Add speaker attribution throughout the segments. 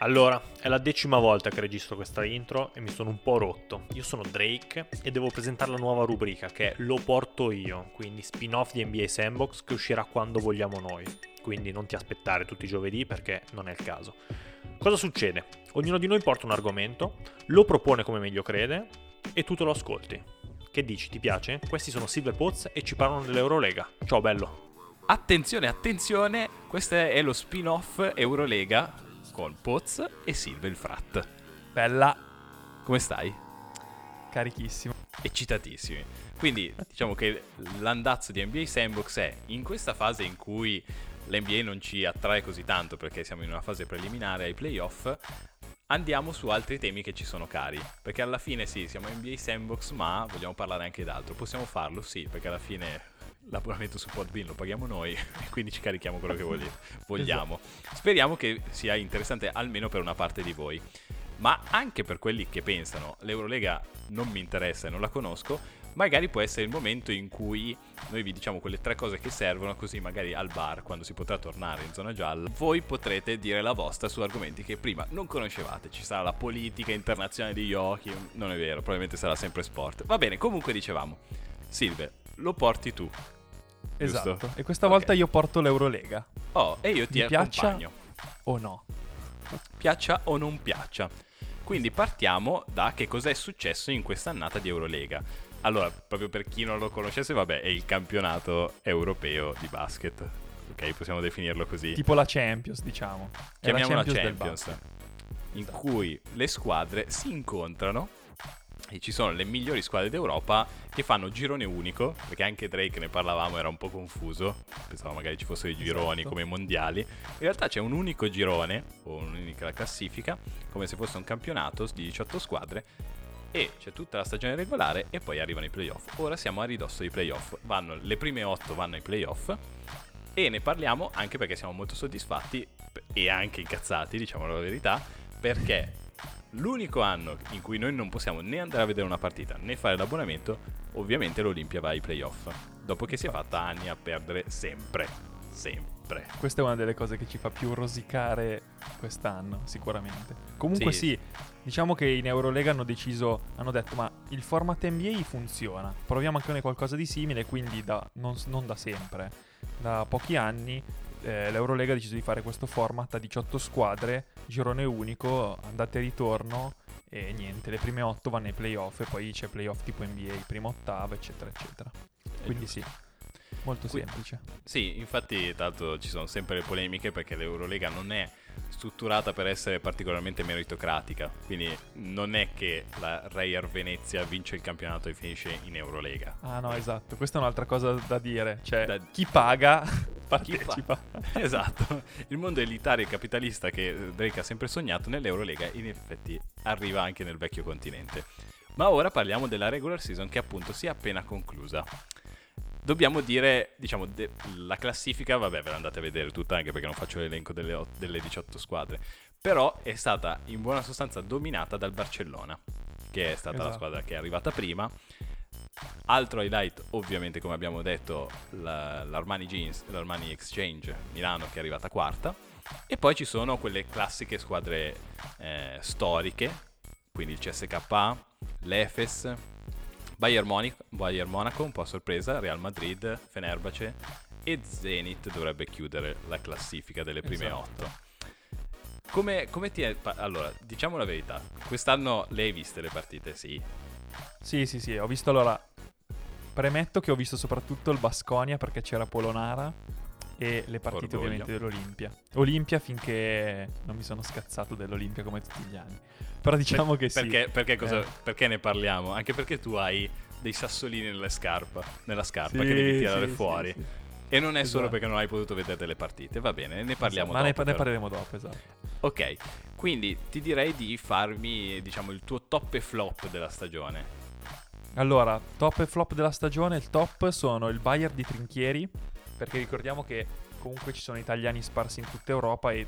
Speaker 1: Allora, è la decima volta che registro questa intro e mi sono un po' rotto. Io sono Drake e devo presentare la nuova rubrica che è Lo porto io, quindi spin-off di NBA Sandbox che uscirà quando vogliamo noi. Quindi non ti aspettare tutti i giovedì perché non è il caso. Cosa succede? Ognuno di noi porta un argomento, lo propone come meglio crede e tu te lo ascolti. Che dici, ti piace? Questi sono Silver Poz e ci parlano dell'Eurolega. Ciao bello!
Speaker 2: Attenzione, attenzione, questo è lo spin-off Eurolega con Poz e Silver il Frat.
Speaker 3: Bella.
Speaker 2: Come stai?
Speaker 3: Carichissimo.
Speaker 2: Eccitatissimi. Quindi diciamo che l'andazzo di NBA Sandbox è in questa fase in cui l'NBA non ci attrae così tanto perché siamo in una fase preliminare ai playoff, andiamo su altri temi che ci sono cari. Perché alla fine sì, siamo NBA Sandbox, ma vogliamo parlare anche d'altro. Possiamo farlo? Sì, perché alla fine l'abbonamento su Podbean lo paghiamo noi e quindi ci carichiamo quello che vogliamo. Esatto. Speriamo che sia interessante almeno per una parte di voi. Ma anche per quelli che pensano l'Eurolega non mi interessa e non la conosco, magari può essere il momento in cui noi vi diciamo quelle tre cose che servono, così magari al bar, quando si potrà tornare in zona gialla, voi potrete dire la vostra su argomenti che prima non conoscevate. Ci sarà la politica internazionale di Yoki, non è vero, probabilmente sarà sempre sport. Va bene, comunque dicevamo, Silve, lo porti tu.
Speaker 3: Esatto.
Speaker 2: Giusto?
Speaker 3: E questa volta io porto l'Eurolega.
Speaker 2: Oh, e io ti
Speaker 3: Mi piaccia o no?
Speaker 2: Piaccia o non piaccia. Quindi partiamo da che cos'è successo in questa annata di Eurolega. Allora, proprio per chi non lo conoscesse, vabbè, è il campionato europeo di basket. Ok, possiamo definirlo così.
Speaker 3: Tipo la Champions, diciamo. È
Speaker 2: Chiamiamola Champions,
Speaker 3: basket.
Speaker 2: in
Speaker 3: Esatto.
Speaker 2: cui le squadre si incontrano e ci sono le migliori squadre d'Europa che fanno girone unico, perché anche Drake ne parlavamo, era un po' confuso, pensavo magari ci fossero i gironi
Speaker 3: Esatto.
Speaker 2: come i mondiali. In realtà c'è un unico girone, o un'unica classifica, come se fosse un campionato di 18 squadre, e c'è tutta la stagione regolare e poi arrivano i playoff. Ora siamo a ridosso dei playoff, vanno, le prime 8 vanno ai playoff e ne parliamo anche perché siamo molto soddisfatti e anche incazzati, diciamo la verità, perché l'unico anno in cui noi non possiamo né andare a vedere una partita né fare l'abbonamento, ovviamente l'Olimpia va ai playoff. Dopo che si è fatta anni a perdere sempre, sempre.
Speaker 3: Questa è una delle cose che ci fa più rosicare quest'anno, sicuramente. Comunque
Speaker 2: Sì.
Speaker 3: sì, diciamo che in Eurolega hanno deciso, hanno detto ma il format NBA funziona, proviamo anche noi qualcosa di simile, quindi da, non, non da sempre, da pochi anni eh, l'Eurolega ha deciso di fare questo format a 18 squadre, girone unico, andate e ritorno e niente, le prime 8 vanno ai playoff e poi c'è playoff tipo NBA, prima ottava, eccetera, eccetera. Quindi sì, molto semplice.
Speaker 2: Sì, infatti, tanto ci sono sempre le polemiche perché l'Eurolega non è strutturata per essere particolarmente meritocratica. Quindi non è che la Reyer Venezia vince il campionato e finisce in Eurolega.
Speaker 3: Ah no, esatto, questa è un'altra cosa da dire, cioè
Speaker 2: Da-
Speaker 3: chi paga
Speaker 2: Chi fa-
Speaker 3: partecipa.
Speaker 2: Esatto, il mondo elitario e capitalista che Drake ha sempre sognato nell'Eurolega in effetti arriva anche nel vecchio continente. Ma ora parliamo della regular season che appunto si è appena conclusa. Dobbiamo dire, diciamo, de- la classifica, vabbè ve la andate a vedere tutta anche perché non faccio l'elenco delle, ot- delle 18 squadre, però è stata in buona sostanza dominata dal Barcellona, che è stata la
Speaker 3: Esatto.
Speaker 2: squadra che è arrivata prima. Altro highlight, ovviamente, come abbiamo detto, la- l'Armani Jeans, l'Armani Exchange Milano che è arrivata quarta. E poi ci sono quelle classiche squadre eh, storiche, quindi il CSKA, l'Efes, Bayern, Moni- Bayern Monaco, un po' a sorpresa, Real Madrid, Fenerbahce e Zenit dovrebbe chiudere la classifica delle prime
Speaker 3: Esatto.
Speaker 2: otto. Come, come ti è... Allora, diciamo la verità, quest'anno le hai viste le partite, sì.
Speaker 3: Sì, sì, sì, ho visto allora premetto che ho visto soprattutto il Basconia perché c'era Polonara e le partite
Speaker 2: Orgoglio.
Speaker 3: ovviamente dell'Olimpia. Olimpia finché non mi sono scazzato dell'Olimpia come tutti gli anni. Però diciamo che sì.
Speaker 2: Perché, perché cosa-
Speaker 3: Eh.
Speaker 2: perché ne parliamo? Anche perché tu hai dei sassolini nelle scarpa, nella scarpa
Speaker 3: Sì,
Speaker 2: che devi tirare
Speaker 3: sì,
Speaker 2: fuori.
Speaker 3: sì.
Speaker 2: E non è solo
Speaker 3: Esatto.
Speaker 2: perché non hai potuto vedere delle partite, va bene, ne parliamo
Speaker 3: Ma ne,
Speaker 2: dopo.
Speaker 3: ne
Speaker 2: però.
Speaker 3: parleremo dopo, esatto.
Speaker 2: Ok, quindi ti direi di farmi, diciamo, il tuo top e flop della stagione.
Speaker 3: Allora, top e flop della stagione, il top sono il Bayern di Trinchieri, perché ricordiamo che comunque ci sono italiani sparsi in tutta Europa e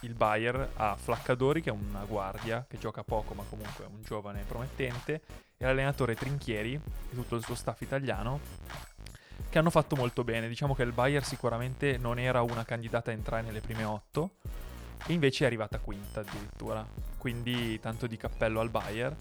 Speaker 3: il Bayern ha Flaccadori, che è una guardia, che gioca poco ma comunque è un giovane promettente, e l'allenatore Trinchieri e tutto il suo staff italiano, che hanno fatto molto bene. Diciamo che il Bayern sicuramente non era una candidata a entrare nelle prime otto, e invece è arrivata quinta addirittura. Quindi tanto di cappello al Bayer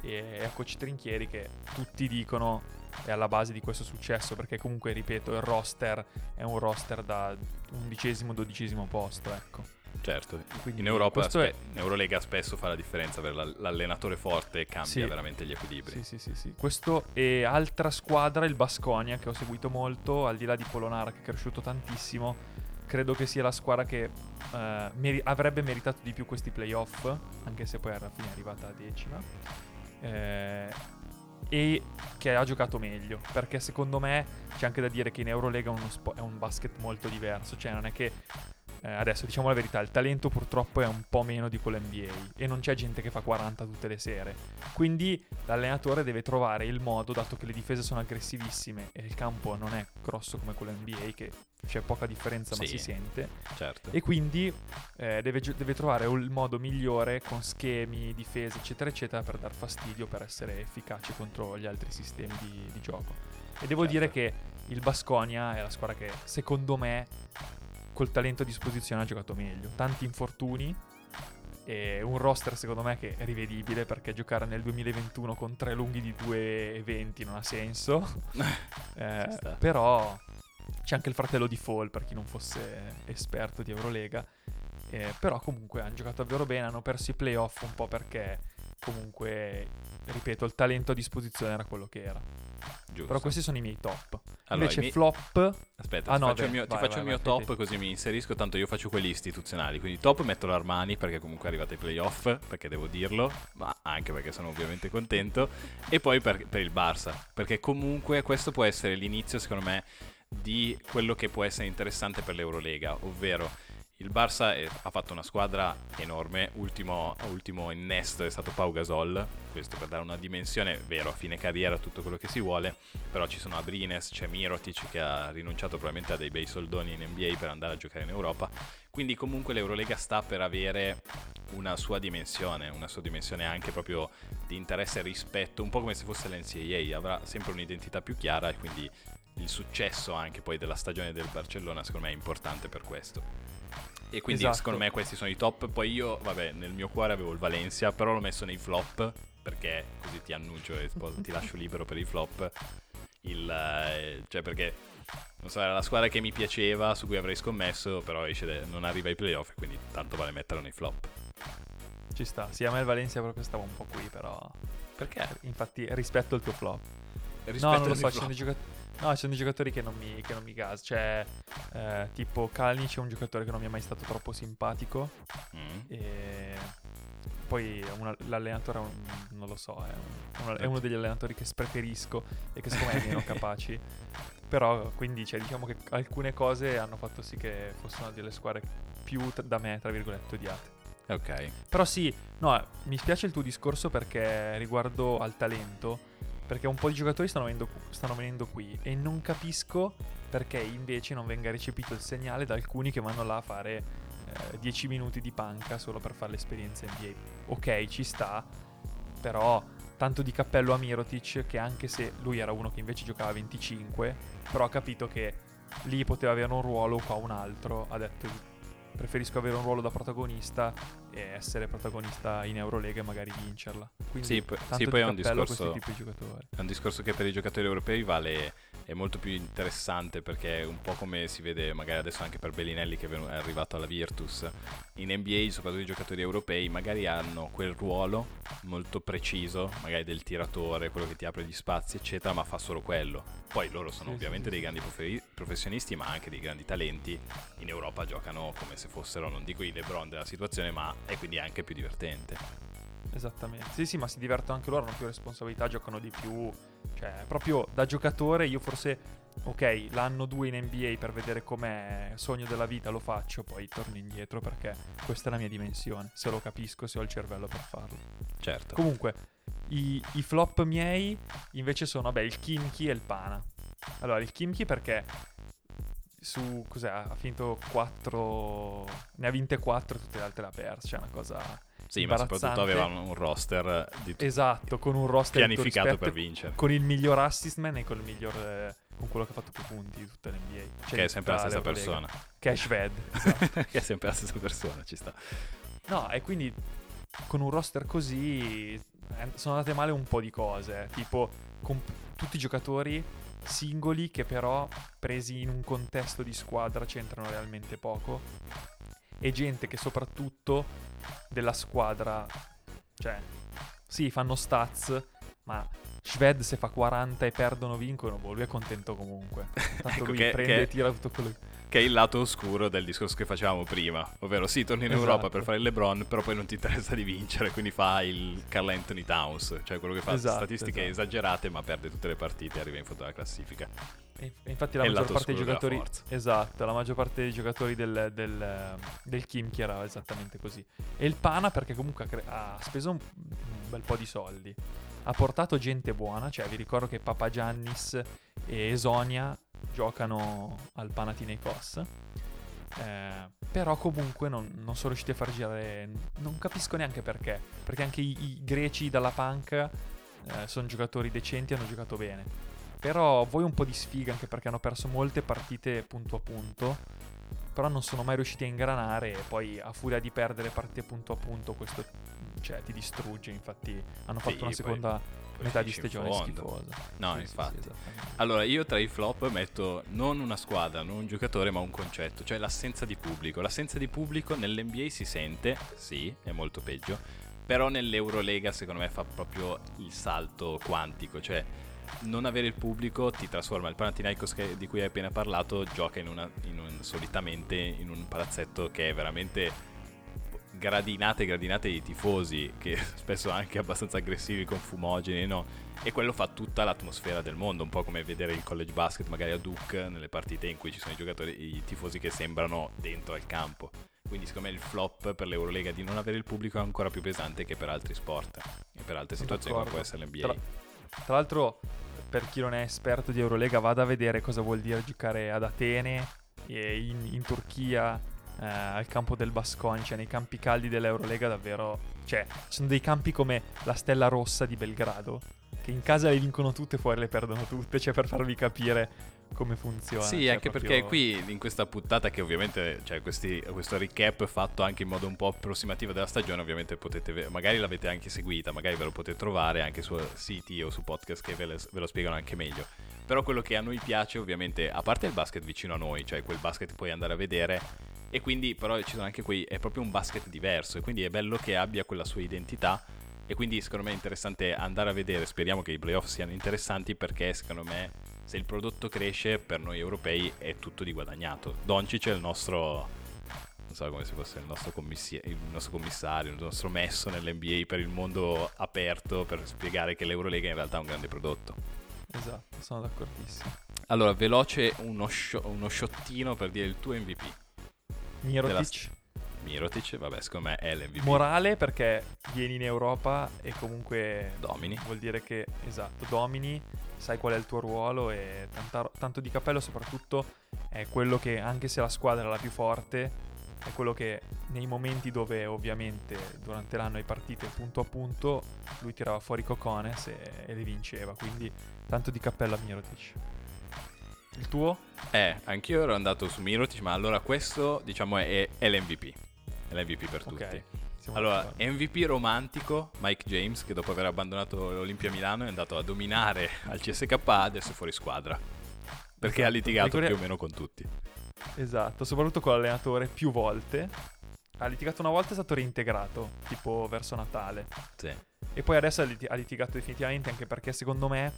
Speaker 3: e a Coach Trinchieri che tutti dicono è alla base di questo successo perché comunque ripeto il roster è un roster da undicesimo dodicesimo posto ecco
Speaker 2: Certo,
Speaker 3: Quindi
Speaker 2: in Europa, spe-
Speaker 3: è-
Speaker 2: Eurolega spesso fa la differenza per la- l'allenatore forte cambia
Speaker 3: Sì.
Speaker 2: veramente gli equilibri.
Speaker 3: Sì, sì, sì, sì. Questo e altra squadra, il Basconia, che ho seguito molto, al di là di Polonara, che è cresciuto tantissimo. Credo che sia la squadra che eh, meri- avrebbe meritato di più questi playoff, anche se poi alla fine è arrivata a decima. Eh, e che ha giocato meglio, perché secondo me c'è anche da dire che in Eurolega è, spo- è un basket molto diverso, cioè non è che eh, adesso diciamo la verità, il talento purtroppo è un po' meno di quello NBA e non c'è gente che fa 40 tutte le sere. Quindi l'allenatore deve trovare il modo, dato che le difese sono aggressivissime e il campo non è grosso come quello NBA, che c'è poca differenza ma
Speaker 2: Sì.
Speaker 3: si sente,
Speaker 2: Certo.
Speaker 3: e quindi eh, deve, deve trovare il modo migliore con schemi, difese, eccetera, eccetera, per dar fastidio, per essere efficace contro gli altri sistemi di, di gioco. E devo
Speaker 2: Certo.
Speaker 3: dire che il Basconia è la squadra che, secondo me, col talento a disposizione ha giocato meglio. Tanti infortuni e un roster, secondo me, che è rivedibile perché giocare nel 2021 con tre lunghi di 2,20 non ha senso. Eh, però c'è anche il fratello di Fall per chi non fosse esperto di Eurolega. Eh, però comunque hanno giocato davvero bene, hanno perso i playoff un po' perché comunque, ripeto, il talento a disposizione era quello che era.
Speaker 2: Giusto.
Speaker 3: Però questi sono i miei top.
Speaker 2: Allora,
Speaker 3: Invece
Speaker 2: miei-
Speaker 3: flop...
Speaker 2: Aspetta,
Speaker 3: Ah,
Speaker 2: ti
Speaker 3: no,
Speaker 2: faccio,
Speaker 3: beh,
Speaker 2: il mio,
Speaker 3: vai,
Speaker 2: faccio
Speaker 3: vai,
Speaker 2: il mio
Speaker 3: vai,
Speaker 2: top così mi inserisco, tanto io faccio quelli istituzionali, quindi top metto l'Armani perché comunque è arrivato ai playoff, perché devo dirlo, ma anche perché sono ovviamente contento, e poi per, per il Barça, perché comunque questo può essere l'inizio secondo me di quello che può essere interessante per l'Eurolega, ovvero il Barça è- ha fatto una squadra enorme, ultimo, ultimo innesto è stato Pau Gasol, questo per dare una dimensione, vero, a fine carriera tutto quello che si vuole, però ci sono Abrines, c'è Mirotic che ha rinunciato probabilmente a dei bei soldoni in NBA per andare a giocare in Europa, quindi comunque l'Eurolega sta per avere una sua dimensione, una sua dimensione anche proprio di interesse e rispetto, un po' come se fosse l'NCAA, avrà sempre un'identità più chiara e quindi il successo anche poi della stagione del Barcellona secondo me è importante per questo. E quindi
Speaker 3: Esatto.
Speaker 2: secondo me questi sono i top. Poi io, vabbè, nel mio cuore avevo il Valencia, però l'ho messo nei flop perché così ti annuncio e ti lascio libero per i flop. Il, eh, cioè perché non so, era la squadra che mi piaceva, su cui avrei scommesso, però esce non arriva ai playoff, quindi tanto vale metterlo nei flop.
Speaker 3: Ci sta. Sì, a me il Valencia proprio stava un po' qui, però...
Speaker 2: Perché?
Speaker 3: Infatti rispetto il tuo flop.
Speaker 2: Rispetto
Speaker 3: no, non lo so, ci
Speaker 2: flop.
Speaker 3: sono dei giocatori... No, ci sono dei giocatori che non mi, che non mi gas. Cioè, eh, tipo Kalnic è un giocatore che non mi è mai stato troppo simpatico.
Speaker 2: Mm.
Speaker 3: E poi una- l'allenatore un- non lo so, è, un- è uno degli allenatori che preferisco e che secondo me è meno capaci. Però quindi cioè, diciamo che alcune cose hanno fatto sì che fossero delle squadre più tra- da me, tra virgolette, odiate.
Speaker 2: Ok.
Speaker 3: Però sì, no, mi spiace il tuo discorso perché riguardo al talento, perché un po' di giocatori stanno venendo, stanno venendo qui e non capisco perché invece non venga recepito il segnale da alcuni che vanno là a fare eh, 10 minuti di panca solo per fare l'esperienza NBA. Ok, ci sta, però tanto di cappello a Mirotic che anche se lui era uno che invece giocava 25, però ha capito che lì poteva avere un ruolo, qua un altro, ha detto preferisco avere un ruolo da protagonista e essere protagonista in Eurolega e magari vincerla. Quindi
Speaker 2: Sì, p-
Speaker 3: tanto
Speaker 2: sì, poi è un discorso-
Speaker 3: di.
Speaker 2: È un discorso che per i giocatori europei vale è molto più interessante perché è un po' come si vede magari adesso anche per Bellinelli che è arrivato alla Virtus. In NBA, soprattutto i giocatori europei, magari hanno quel ruolo molto preciso, magari del tiratore, quello che ti apre gli spazi, eccetera, ma fa solo quello. Poi loro sono
Speaker 3: Sì,
Speaker 2: ovviamente
Speaker 3: sì,
Speaker 2: dei grandi profe- professionisti, ma anche dei grandi talenti. In Europa giocano come se fossero, non dico i LeBron della situazione, ma è quindi anche più divertente.
Speaker 3: Esattamente. Sì, sì, ma si divertono anche loro, hanno più responsabilità, giocano di più. Cioè, proprio da giocatore io forse ok, l'anno 2 in NBA per vedere com'è sogno della vita lo faccio, poi torno indietro perché questa è la mia dimensione, se lo capisco, se ho il cervello per farlo.
Speaker 2: Certo.
Speaker 3: Comunque, i, i flop miei invece sono, vabbè, il Kimchi e il Pana. Allora, il Kimchi perché su cos'è? Ha finito 4 ne ha vinte 4 tutte le altre le ha perse, cioè una cosa
Speaker 2: Sì, ma soprattutto avevano un roster di t-
Speaker 3: Esatto, con un roster
Speaker 2: pianificato per vincere.
Speaker 3: con il miglior assist man e con il miglior eh, con quello che ha fatto più punti di tutta l'NBA. Cioè
Speaker 2: che è sempre la stessa persona.
Speaker 3: Che è Shved, esatto.
Speaker 2: che è sempre la stessa persona, ci sta.
Speaker 3: No, e quindi con un roster così eh, sono andate male un po' di cose, tipo con tutti i giocatori singoli che però presi in un contesto di squadra c'entrano realmente poco e gente che soprattutto della squadra, cioè sì, fanno stats, ma Shved se fa 40 e perdono vincono, boh, lui è contento comunque. Tanto
Speaker 2: Ecco
Speaker 3: lui
Speaker 2: che-
Speaker 3: prende
Speaker 2: che-
Speaker 3: e tira tutto quello
Speaker 2: Che è il lato oscuro del discorso che facevamo prima. Ovvero, sì, torni in
Speaker 3: Esatto.
Speaker 2: Europa per fare il LeBron, però poi non ti interessa di vincere, quindi fa il Carl Anthony Towns, cioè quello che fa
Speaker 3: Esatto,
Speaker 2: statistiche
Speaker 3: esatto.
Speaker 2: esagerate, ma perde tutte le partite e arriva in fondo alla classifica.
Speaker 3: E infatti la maggior parte dei giocatori. Esatto, la maggior parte dei giocatori del, del, del Kimchi era esattamente così. E il Pana, perché comunque ha, cre- ha speso un, un bel po' di soldi. Ha portato gente buona, cioè vi ricordo che Papa Giannis e Esonia giocano al Panathinaikos. Eh, però comunque non, non sono riusciti a far girare. Non capisco neanche perché. Perché anche i, i greci dalla panca eh, sono giocatori decenti e hanno giocato bene. Però vuoi un po' di sfiga anche perché hanno perso molte partite punto a punto. Però non sono mai riusciti a ingranare. E poi a furia di perdere partite punto a punto, questo cioè, ti distrugge. Infatti, hanno fatto
Speaker 2: Sì,
Speaker 3: una seconda
Speaker 2: poi
Speaker 3: metà di stagione schifosa.
Speaker 2: No,
Speaker 3: Sì,
Speaker 2: infatti.
Speaker 3: sì.
Speaker 2: Allora, io tra i flop metto non una squadra, non un giocatore, ma un concetto, cioè l'assenza di pubblico. L'assenza di pubblico nell'NBA si sente, sì, è molto peggio, però nell'Eurolega secondo me fa proprio il salto quantico, cioè non avere il pubblico ti trasforma il Panathinaikos che- di cui hai appena parlato gioca in una, in un- solitamente in un palazzetto che è veramente gradinate gradinate di tifosi che spesso anche abbastanza aggressivi con fumogeni no? e quello fa tutta l'atmosfera del mondo un po' come vedere il college basket magari a Duke nelle partite in cui ci sono i giocatori i tifosi che sembrano dentro al campo. Quindi secondo me il flop per l'Eurolega di non avere il pubblico è ancora più pesante che per altri sport e per altre situazioni come può essere l'NBA
Speaker 3: Tra, tra l'altro, per chi non è esperto di Eurolega, vada a vedere cosa vuol dire giocare ad Atene e in, in Turchia eh, al campo del Basconi, cioè nei campi caldi dell'Eurolega davvero... Cioè, sono dei campi come la Stella Rossa di Belgrado, che in casa le vincono tutte, fuori le perdono tutte, cioè per farvi capire come funziona.
Speaker 2: Sì,
Speaker 3: cioè,
Speaker 2: anche
Speaker 3: proprio-
Speaker 2: perché qui in questa puntata che ovviamente cioè questi- questo recap fatto anche in modo un po' approssimativo della stagione, ovviamente potete magari l'avete anche seguita, magari ve lo potete trovare anche su siti o su podcast che ve, le- ve lo spiegano anche meglio. Però quello che a noi piace ovviamente, a parte il basket vicino a noi, cioè quel basket che puoi andare a vedere, e quindi però ci sono anche quei, è proprio un basket diverso, e quindi è bello che abbia quella sua identità. E quindi secondo me è interessante andare a vedere, speriamo che i playoff siano interessanti perché secondo me se il prodotto cresce per noi europei è tutto di guadagnato. Doncic è il nostro non so come se fosse il nostro, commissi- il nostro commissario, il nostro messo nell'NBA per il mondo aperto per spiegare che l'Eurolega in realtà è un grande prodotto.
Speaker 3: Esatto, sono d'accordissimo.
Speaker 2: Allora, veloce uno, scio- uno sciottino per dire il tuo MVP.
Speaker 3: Mirotic,
Speaker 2: Mirotic, vabbè, secondo me è l'MVP.
Speaker 3: morale perché vieni in Europa e comunque
Speaker 2: Domini.
Speaker 3: Vuol dire che, esatto, domini, sai qual è il tuo ruolo e tanta- tanto di cappello soprattutto è quello che, anche se la squadra è la più forte, è quello che nei momenti dove ovviamente durante l'anno hai partite punto a punto, lui tirava fuori Cocones e, e le vinceva, quindi tanto di cappello a Mirotic. Il tuo?
Speaker 2: Eh, anch'io ero andato su Mirotic, ma allora questo, diciamo, è, è l'MVP. È l'MVP per tutti. Allora. MVP romantico, Mike James, che dopo aver abbandonato l'Olimpia Milano è andato a dominare al CSK, adesso è fuori squadra. Perché ha
Speaker 3: Esatto.
Speaker 2: litigato
Speaker 3: Ricordi-
Speaker 2: più o meno con tutti.
Speaker 3: Esatto, soprattutto con l'allenatore più volte. Ha litigato una volta e è stato reintegrato, tipo verso Natale.
Speaker 2: Sì.
Speaker 3: E poi adesso ha, liti- ha litigato definitivamente anche perché secondo me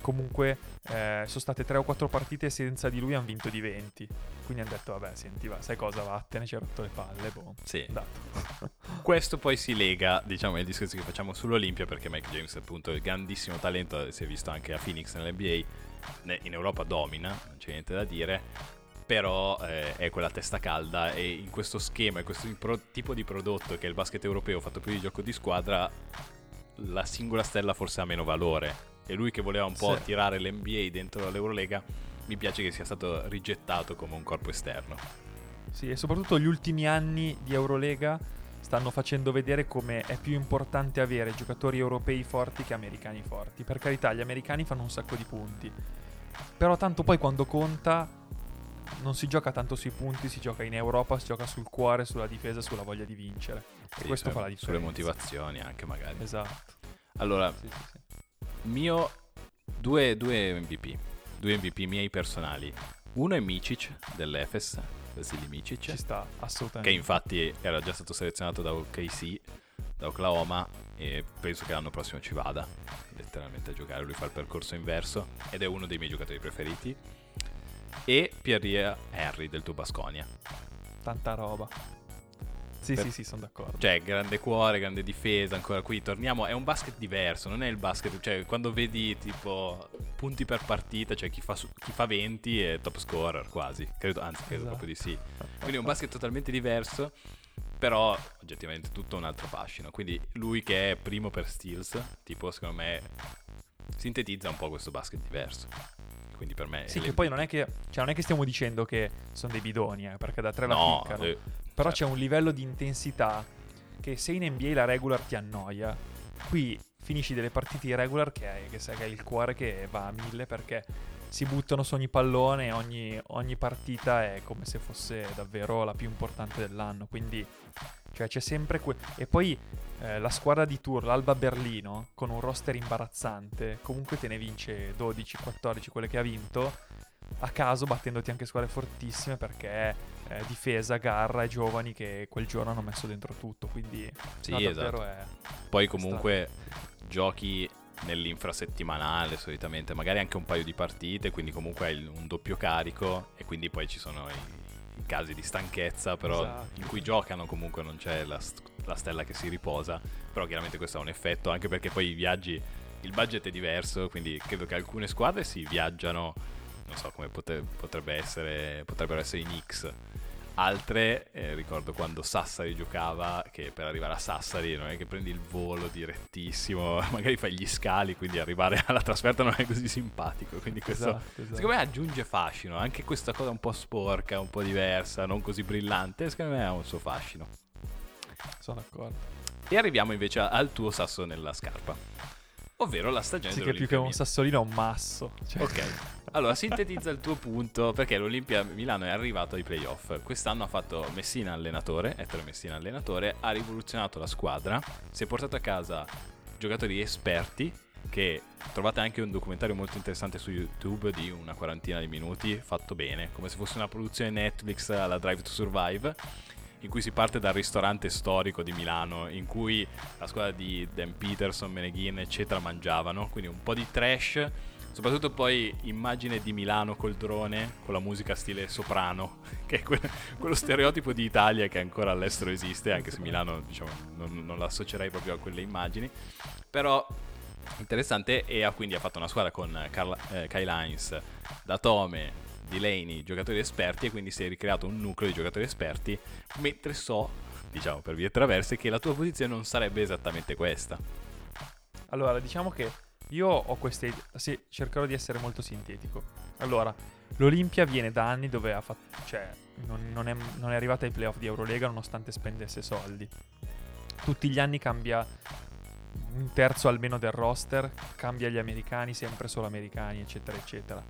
Speaker 3: comunque eh, sono state 3 o 4 partite senza di lui hanno vinto di 20. Quindi hanno detto vabbè senti va, sai cosa vattene, ci ha rotto le palle, boh.
Speaker 2: Sì.
Speaker 3: Dato.
Speaker 2: Questo poi si lega, diciamo, ai discorsi che facciamo sull'Olimpia, perché Mike James, appunto, è il grandissimo talento, si è visto anche a Phoenix nell'NBA, ne- in Europa domina, non c'è niente da dire, però eh, è quella testa calda e in questo schema, in questo pro- tipo di prodotto che è il basket europeo fatto più di gioco di squadra, la singola stella forse ha meno valore. E lui che voleva un po'
Speaker 3: Sì.
Speaker 2: tirare l'NBA dentro l'Eurolega, mi piace che sia stato rigettato come un corpo esterno.
Speaker 3: Sì, e soprattutto gli ultimi anni di Eurolega stanno facendo vedere come è più importante avere giocatori europei forti che americani forti. Per carità, gli americani fanno un sacco di punti. Però tanto poi quando conta non si gioca tanto sui punti, si gioca in Europa, si gioca sul cuore, sulla difesa, sulla voglia di vincere.
Speaker 2: Sì,
Speaker 3: e questo fa la differenza.
Speaker 2: Sulle motivazioni anche magari.
Speaker 3: Esatto.
Speaker 2: Allora,
Speaker 3: Sì, sì,
Speaker 2: mio due, due MVP, due MVP miei personali. Uno è Micic dell'Efes, Vasily Micic,
Speaker 3: Ci sta,
Speaker 2: che
Speaker 3: assolutamente.
Speaker 2: infatti era già stato selezionato da OKC, da Oklahoma e penso che l'anno prossimo ci vada letteralmente a giocare, lui fa il percorso inverso ed è uno dei miei giocatori preferiti. E Pierre Henry del tuo Basconia.
Speaker 3: Tanta roba. Sì,
Speaker 2: Per-
Speaker 3: sì, sì, sono d'accordo.
Speaker 2: Cioè, grande cuore, grande difesa, ancora qui torniamo. È un basket diverso, non è il basket. Cioè, quando vedi tipo punti per partita, cioè chi fa, su- chi fa 20 è top scorer quasi. Credo, anzi, credo
Speaker 3: Esatto.
Speaker 2: proprio di sì. Quindi è un basket totalmente diverso. Però oggettivamente tutto un altro fascino. Quindi lui che è primo per steals, tipo, secondo me sintetizza un po' questo basket diverso. Quindi per me.
Speaker 3: Sì, che
Speaker 2: le-
Speaker 3: poi non è che, cioè non è che stiamo dicendo che sono dei bidoni, eh, perché da tre la
Speaker 2: No,
Speaker 3: piccano.
Speaker 2: eh,
Speaker 3: Però
Speaker 2: certo.
Speaker 3: c'è un livello di intensità che se in NBA la regular ti annoia, qui finisci delle partite irregular che hai, che sai che hai il cuore che va a mille perché si buttano su ogni pallone e ogni, ogni partita è come se fosse davvero la più importante dell'anno. Quindi cioè, c'è sempre... que- e poi eh, la squadra di tour, l'Alba Berlino, con un roster imbarazzante, comunque te ne vince 12-14 quelle che ha vinto, a caso battendoti anche squadre fortissime perché eh, difesa, garra e giovani che quel giorno hanno messo dentro tutto. Quindi
Speaker 2: Sì,
Speaker 3: no,
Speaker 2: esatto.
Speaker 3: davvero è...
Speaker 2: Poi comunque giochi nell'infrasettimanale solitamente, magari anche un paio di partite, quindi comunque hai un doppio carico e quindi poi ci sono i, i casi di stanchezza, però
Speaker 3: Esatto.
Speaker 2: in cui giocano comunque non c'è la, la stella che si riposa, però chiaramente questo ha un effetto anche perché poi i viaggi, il budget è diverso, quindi credo che alcune squadre si viaggiano, non so come pote- potrebbe essere, potrebbero essere i Knicks. Altre, eh, ricordo quando Sassari giocava, che per arrivare a Sassari non è che prendi il volo direttissimo, magari fai gli scali, quindi arrivare alla trasferta non è così simpatico. Quindi questo,
Speaker 3: Esatto, esatto.
Speaker 2: secondo me, aggiunge fascino. Anche questa cosa un po' sporca, un po' diversa, non così brillante, secondo me ha un suo fascino.
Speaker 3: Sono d'accordo.
Speaker 2: E arriviamo invece al tuo sasso nella scarpa, ovvero la stagione
Speaker 3: Sì, che più che un sassolino è un masso. Cioè,
Speaker 2: Ok. Allora, sintetizza il tuo punto perché l'Olimpia Milano è arrivato ai playoff. Quest'anno ha fatto Messina allenatore, Ettore Messina allenatore, ha rivoluzionato la squadra, si è portato a casa giocatori esperti che trovate anche un documentario molto interessante su YouTube di una quarantina di minuti, fatto bene, come se fosse una produzione Netflix alla Drive to Survive, in cui si parte dal ristorante storico di Milano, in cui la squadra di Dan Peterson, Meneghin, eccetera, mangiavano, quindi un po' di trash, soprattutto poi immagine di Milano col drone, con la musica stile soprano, che è que- quello stereotipo di Italia che ancora all'estero esiste, anche se Milano diciamo, non, non la associerei proprio a quelle immagini, però interessante e ha quindi ha fatto una squadra con Carla, eh, Kyle Hines, Datome, Delaney, giocatori esperti e quindi si è ricreato un nucleo di giocatori esperti, mentre so, diciamo per vie traverse, che la tua posizione non sarebbe esattamente questa.
Speaker 3: Allora, diciamo che io ho queste sì, cercherò di essere molto sintetico. Allora, l'Olimpia viene da anni dove ha fatto cioè non, non è, non è arrivata ai playoff di Eurolega nonostante spendesse soldi. Tutti gli anni cambia un terzo almeno del roster, cambia gli americani, sempre solo americani, eccetera, eccetera.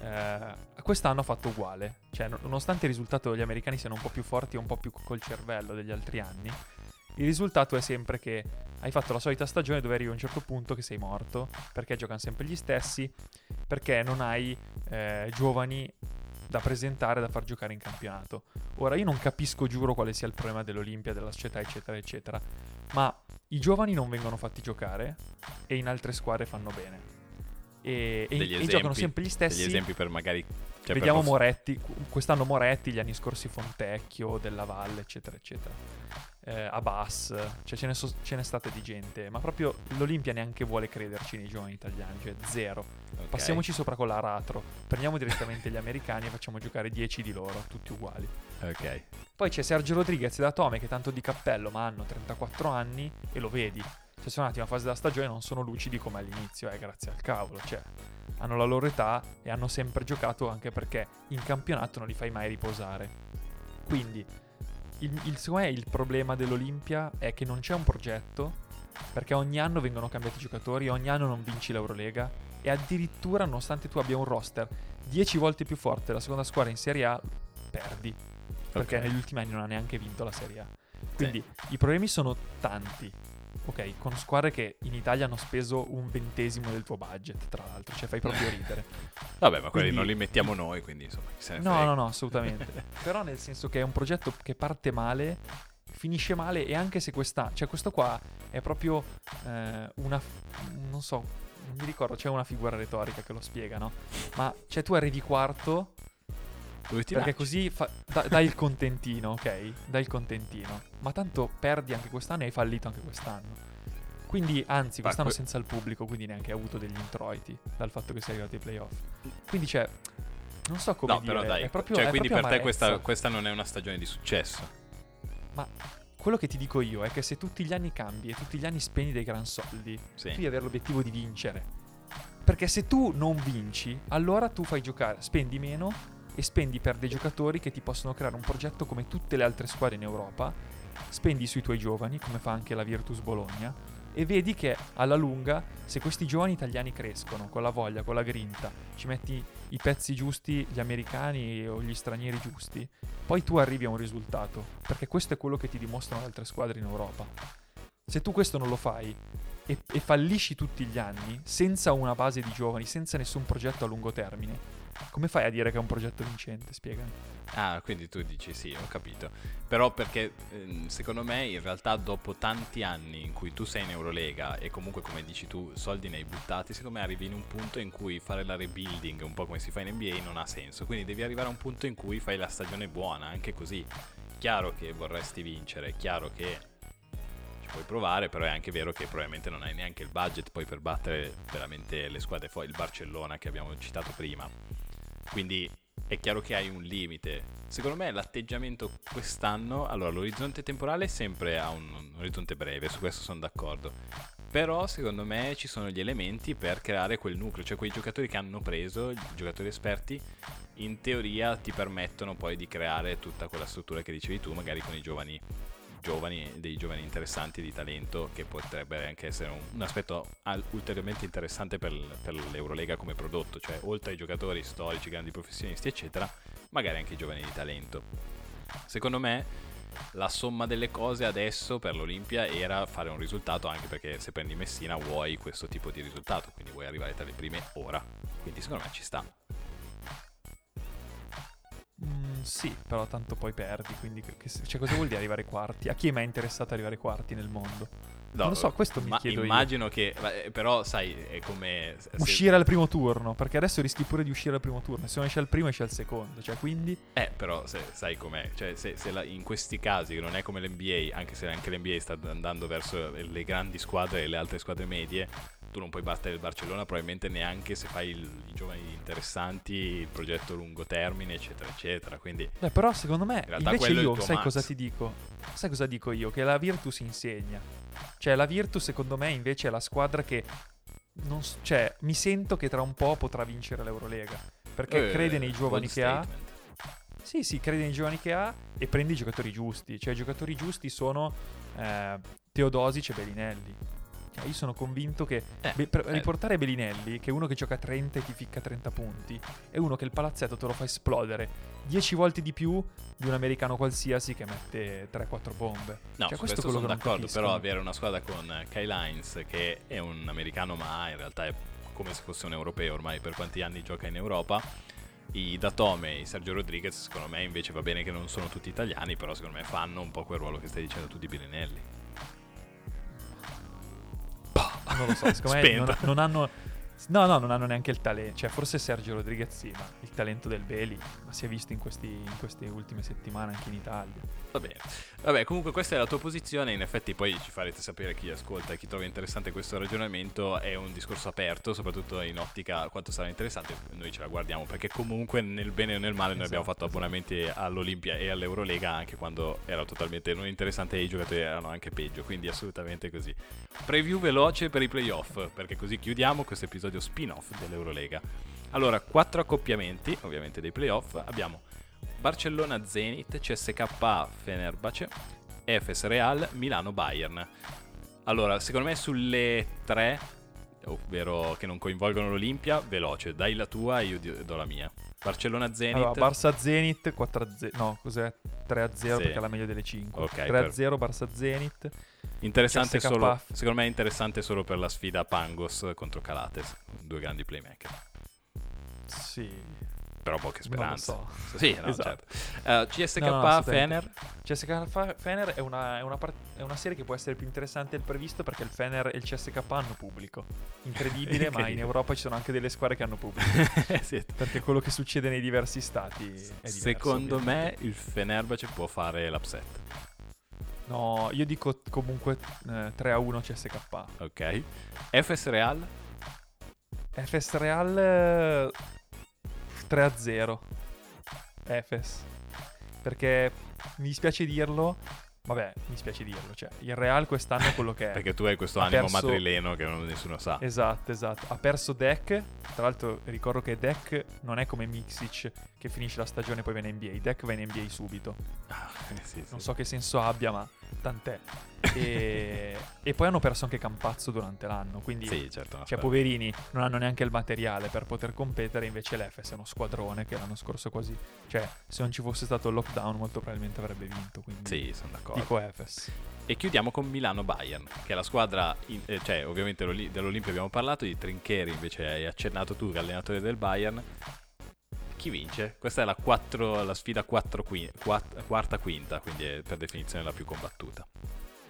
Speaker 3: Eh, quest'anno ha fatto uguale, cioè no- nonostante il risultato degli americani siano un po' più forti e un po' più col cervello degli altri anni, il risultato è sempre che hai fatto la solita stagione dove arrivi a un certo punto che sei morto, perché giocano sempre gli stessi, perché non hai eh, giovani da presentare, da far giocare in campionato. Ora io non capisco, giuro, quale sia il problema dell'Olimpia, della società, eccetera, eccetera, ma i giovani non vengono fatti giocare e in altre squadre fanno bene. E, e-
Speaker 2: Degli
Speaker 3: e
Speaker 2: esempi,
Speaker 3: giocano sempre gli stessi.
Speaker 2: Degli esempi per magari... cioè, per
Speaker 3: Vediamo
Speaker 2: poss-
Speaker 3: Moretti, quest'anno Moretti, gli anni scorsi Fontecchio, Della Valle, eccetera, eccetera. Eh, Abbas, cioè ce ne, so- ce n'è state di gente, ma proprio l'Olimpia neanche vuole crederci nei giovani italiani, cioè zero.
Speaker 2: ok.
Speaker 3: Passiamoci sopra con l'aratro, prendiamo direttamente gli americani e facciamo giocare 10 di loro, tutti uguali.
Speaker 2: Ok.
Speaker 3: Poi c'è Sergio Rodriguez da Tome che tanto di cappello, ma hanno 34 anni e lo vedi. Cioè affezionati a una fase della stagione non sono lucidi come all'inizio, eh, grazie al cavolo, cioè hanno la loro età e hanno sempre giocato anche perché in campionato non li fai mai riposare. Quindi, il, il, secondo me il problema dell'Olimpia è che non c'è un progetto, perché ogni anno vengono cambiati i giocatori, ogni anno non vinci l'Eurolega e addirittura nonostante tu abbia un roster 10 volte più forte della seconda squadra in Serie A, perdi. Perché
Speaker 2: Ok.
Speaker 3: negli ultimi anni non ha neanche vinto la Serie A. Quindi i problemi sono tanti. Ok, con squadre che in Italia hanno speso un ventesimo del tuo budget, tra l'altro, cioè fai proprio ridere.
Speaker 2: Vabbè, ma quelli
Speaker 3: Quindi-
Speaker 2: non li mettiamo noi, quindi insomma,
Speaker 3: No, no, no, assolutamente. Però nel senso che è un progetto che parte male, finisce male e anche se questa... Cioè questo qua è proprio eh, una... Non so, non mi ricordo, c'è una figura retorica che lo spiega, no? Ma cioè tu arrivi quarto
Speaker 2: Dove ti
Speaker 3: perché
Speaker 2: lanci?
Speaker 3: così fa- da- dai il contentino, ok? Dai il contentino. Ma tanto perdi anche quest'anno e hai fallito anche quest'anno. Quindi, anzi,
Speaker 2: Ma
Speaker 3: quest'anno
Speaker 2: que-
Speaker 3: senza il pubblico, quindi neanche hai avuto degli introiti dal fatto che sei arrivato ai playoff. Quindi, cioè, non so come
Speaker 2: No,
Speaker 3: dire,
Speaker 2: però dai,
Speaker 3: è proprio
Speaker 2: cioè,
Speaker 3: è
Speaker 2: quindi per
Speaker 3: proprio
Speaker 2: te questa,
Speaker 3: amarezza.
Speaker 2: questa non è una stagione di successo.
Speaker 3: Ma quello che ti dico io è che se tutti gli anni cambi e tutti gli anni spendi dei gran soldi,
Speaker 2: Sì.
Speaker 3: tu devi avere l'obiettivo di vincere. Perché se tu non vinci, allora tu fai giocare, spendi meno e spendi per dei giocatori che ti possono creare un progetto come tutte le altre squadre in Europa. Spendi sui tuoi giovani, come fa anche la Virtus Bologna, e vedi che alla lunga, se questi giovani italiani crescono con la voglia, con la grinta, ci metti i pezzi giusti, gli americani o gli stranieri giusti, poi tu arrivi a un risultato, perché questo è quello che ti dimostrano le altre squadre in Europa. Se tu questo non lo fai e, e fallisci tutti gli anni, senza una base di giovani, senza nessun progetto a lungo termine, come fai a dire che è un progetto vincente? Spiegami.
Speaker 2: Ah, quindi tu dici sì, ho capito. Però perché ehm, secondo me in realtà dopo tanti anni in cui tu sei in Eurolega e comunque come dici tu soldi ne hai buttati, secondo me arrivi in un punto in cui fare la rebuilding, un po' come si fa in NBA, non ha senso. Quindi devi arrivare a un punto in cui fai la stagione buona, anche così. Chiaro che vorresti vincere, chiaro che ci puoi provare, però è anche vero che probabilmente non hai neanche il budget poi per battere veramente le squadre fuori, il Barcellona che abbiamo citato prima. Quindi è chiaro che hai un limite. Secondo me l'atteggiamento quest'anno, allora l'orizzonte temporale è sempre a un, un orizzonte breve, su questo sono d'accordo. Però secondo me ci sono gli elementi per creare quel nucleo, cioè quei giocatori che hanno preso, i giocatori esperti, in teoria ti permettono poi di creare tutta quella struttura che dicevi tu, magari con i giovani giovani, dei giovani interessanti di talento che potrebbe anche essere un, un aspetto al- ulteriormente interessante per, per l'Eurolega come prodotto, cioè oltre ai giocatori storici, grandi professionisti eccetera, magari anche i giovani di talento. Secondo me la somma delle cose adesso per l'Olimpia era fare un risultato anche perché se prendi Messina vuoi questo tipo di risultato, quindi vuoi arrivare tra le prime ora, quindi secondo me ci sta.
Speaker 3: Sì, però tanto poi perdi, quindi che- cioè, cosa vuol dire arrivare quarti? A chi è mai interessato arrivare quarti nel mondo?
Speaker 2: No,
Speaker 3: Non lo so, questo mi chiedo io.
Speaker 2: immagino che, eh, però sai, è come... se-
Speaker 3: Uscire al primo turno, perché adesso rischi pure di uscire al primo turno. Se non esce al primo, esce al secondo. Cioè, quindi.
Speaker 2: Eh, però se, sai com'è, cioè se, se la- in questi casi che non è come l'NBA, anche se anche l'NBA sta andando verso le grandi squadre e le altre squadre medie, tu non puoi battere il Barcellona probabilmente neanche se fai il- i giovani interessanti, il progetto lungo termine, eccetera, eccetera. Quindi
Speaker 3: Beh, però secondo me,
Speaker 2: realtà
Speaker 3: invece io, sai
Speaker 2: max.
Speaker 3: cosa ti dico? Sai cosa dico io? Che la Virtus insegna. Cioè, la Virtus, secondo me, invece è la squadra che. Non cioè, mi sento che tra un po' potrà vincere l'Eurolega. Perché
Speaker 2: eh,
Speaker 3: crede nei giovani che ha. Sì, sì, crede nei giovani che ha e prende i giocatori giusti. Cioè, i giocatori giusti sono eh, Teodosic e Bellinelli. Io sono convinto che
Speaker 2: Eh,
Speaker 3: be- per
Speaker 2: eh.
Speaker 3: riportare Bellinelli, che è uno che gioca 30 e ti ficca 30 punti, è uno che il palazzetto te lo fa esplodere 10 volte di più di un americano qualsiasi che mette 3-4 bombe.
Speaker 2: No,
Speaker 3: Cioè, questo
Speaker 2: questo sono d'accordo, però avere una squadra con eh, Kyle Hines che è un americano ma in realtà è come se fosse un europeo ormai per quanti anni gioca in Europa. I Datome e i Sergio Rodriguez secondo me invece va bene che non sono tutti italiani, però secondo me fanno un po' quel ruolo che stai dicendo tu di Bellinelli.
Speaker 3: Non lo so, secondo me non, non hanno... No, no, non hanno neanche il talento. Cioè, forse Sergio Rodriguez sì, ma il talento del Beli ma si è visto in, questi, in queste ultime settimane anche in Italia.
Speaker 2: Va bene. Vabbè, comunque questa è la tua posizione. In effetti, poi ci farete sapere chi ascolta e chi trova interessante questo ragionamento. È un discorso aperto, soprattutto in ottica quanto sarà interessante. Noi ce la guardiamo perché, comunque, nel bene o nel male, noi abbiamo
Speaker 3: Esatto,
Speaker 2: fatto abbonamenti all'Olimpia e all'Eurolega anche quando era totalmente non interessante e i giocatori erano anche peggio. Quindi, assolutamente così. Preview veloce per i playoff, perché così chiudiamo questo episodio spin-off dell'Eurolega. Allora, quattro accoppiamenti, ovviamente dei playoff. Abbiamo Barcellona Zenit, CSKA Fenerbahce, Efes Real, Milano Bayern. Allora, secondo me sulle tre, ovvero che non coinvolgono l'Olimpia, veloce, dai la tua e io do la mia. Barcellona Zenit.
Speaker 3: Allora, Barça Zenit 4-0. No, cos'è? 3-0
Speaker 2: Sì.
Speaker 3: perché è la meglio delle 5.
Speaker 2: Ok,
Speaker 3: 3-0 Barça Zenit.
Speaker 2: Interessante
Speaker 3: CSKA.
Speaker 2: solo, secondo me è interessante solo per la sfida Pangos contro Calates, due grandi playmaker.
Speaker 3: Sì.
Speaker 2: Però poche
Speaker 3: Non
Speaker 2: speranze.
Speaker 3: so.
Speaker 2: Sì, no,
Speaker 3: Esatto.
Speaker 2: certo. Eh, CSKA
Speaker 3: No.
Speaker 2: Fener.
Speaker 3: CSK Fener è una, è, una part- è una serie che può essere più interessante del previsto perché il Fener e il CSK hanno pubblico. Incredibile, ma in. Europa ci sono anche delle squadre che hanno pubblico.
Speaker 2: Sì.
Speaker 3: perché quello che succede nei diversi stati è diverso.
Speaker 2: Secondo
Speaker 3: ovviamente.
Speaker 2: me il Fenerbahce può fare l'upset.
Speaker 3: No, io dico comunque eh, 3-1 CSK.
Speaker 2: Ok. Efes Real.
Speaker 3: Efes Real eh, 3-0. Efes. Perché mi dispiace dirlo. Vabbè, mi dispiace dirlo. Cioè, il Real quest'anno è quello che è.
Speaker 2: Perché tu hai questo
Speaker 3: Ha
Speaker 2: animo
Speaker 3: perso-
Speaker 2: madrileno che non- nessuno sa.
Speaker 3: Esatto, esatto. Ha perso Deck. Tra l'altro ricordo che Deck non è come Mixic che finisce la stagione e poi viene in NBA. Deck va in NBA subito.
Speaker 2: Ah, sì, sì.
Speaker 3: Non so che senso abbia, ma tant'è. E, e poi hanno perso anche Campazzo durante l'anno. Quindi,
Speaker 2: Sì, certo.
Speaker 3: cioè, poverini, non hanno neanche il materiale per poter competere. Invece l'Efes è uno squadrone che l'anno scorso quasi. Cioè, se non ci fosse stato il lockdown, molto probabilmente avrebbe vinto. Quindi
Speaker 2: Sì, sono d'accordo.
Speaker 3: dico Efes.
Speaker 2: E chiudiamo con Milano Bayern, che è la squadra, in- eh, cioè ovviamente l'Oli- dell'Olimpia abbiamo parlato, di Trincheri invece hai accennato tu, che è allenatore del Bayern. Chi vince? Questa è la, quattro- la sfida 4 quarta quinta, quindi è per definizione la più combattuta.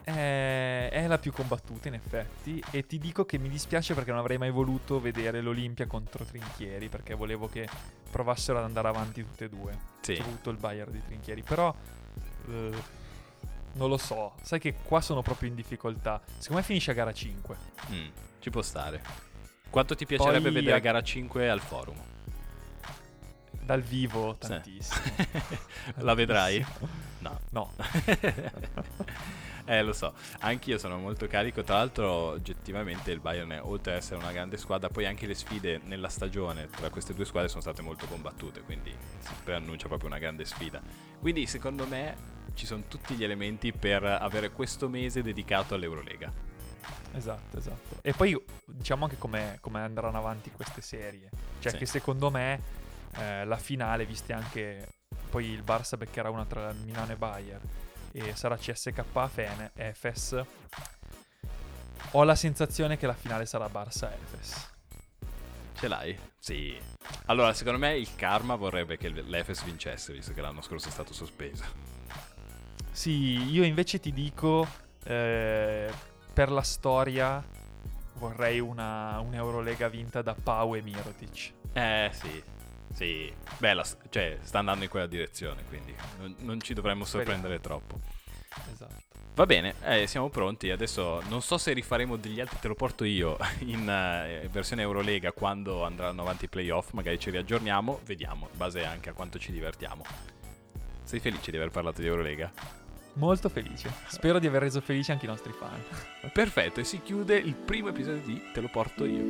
Speaker 3: È, è la più combattuta in effetti e ti dico che mi dispiace perché non avrei mai voluto vedere l'Olimpia contro Trinchieri perché volevo che provassero ad andare avanti tutte e due,
Speaker 2: Sì,
Speaker 3: soprattutto il Bayern di Trinchieri, però eh, non lo so, sai che qua sono proprio in difficoltà, secondo me finisce a gara 5.
Speaker 2: mm, ci può stare. Quanto ti piacerebbe
Speaker 3: Poi-
Speaker 2: vedere gara 5 al forum?
Speaker 3: Dal vivo
Speaker 2: Sì.
Speaker 3: tantissimo.
Speaker 2: la vedrai? No.
Speaker 3: No.
Speaker 2: eh, lo so, anch'io sono molto carico. Tra l'altro, oggettivamente, il Bayern, è, oltre ad essere una grande squadra, poi anche le sfide nella stagione tra queste due squadre sono state molto combattute. Quindi si preannuncia proprio una grande sfida. Quindi, secondo me, ci sono tutti gli elementi per avere questo mese dedicato all'Eurolega.
Speaker 3: Esatto, esatto. E poi diciamo anche come, come andranno avanti queste serie. Cioè
Speaker 2: Sì.
Speaker 3: che secondo me eh, la finale, viste anche poi il Barça beccherà una tra Milano e Bayern e sarà CSK Fene, Efes. Ho la sensazione che la finale sarà Barça-Efes.
Speaker 2: Ce l'hai? Sì. Allora, secondo me il karma vorrebbe che l'Efes vincesse, visto che l'anno scorso è stato sospeso.
Speaker 3: Sì, io invece ti dico, eh, per la storia vorrei una, un'Eurolega vinta da Pau e Mirotic.
Speaker 2: Eh sì, sì. Beh, la- cioè, sta andando in quella direzione, quindi non, non ci dovremmo sorprendere troppo.
Speaker 3: Esatto.
Speaker 2: Va bene, eh, siamo pronti. Adesso non so se rifaremo degli altri, te lo porto io in eh, versione Eurolega quando andranno avanti i playoff. Magari ci riaggiorniamo, vediamo, in base anche a quanto ci divertiamo. Sei felice di aver parlato di Eurolega?
Speaker 3: Molto felice. Spero di aver reso felici anche i nostri fan.
Speaker 2: Perfetto, e si chiude il primo episodio di Te lo porto io.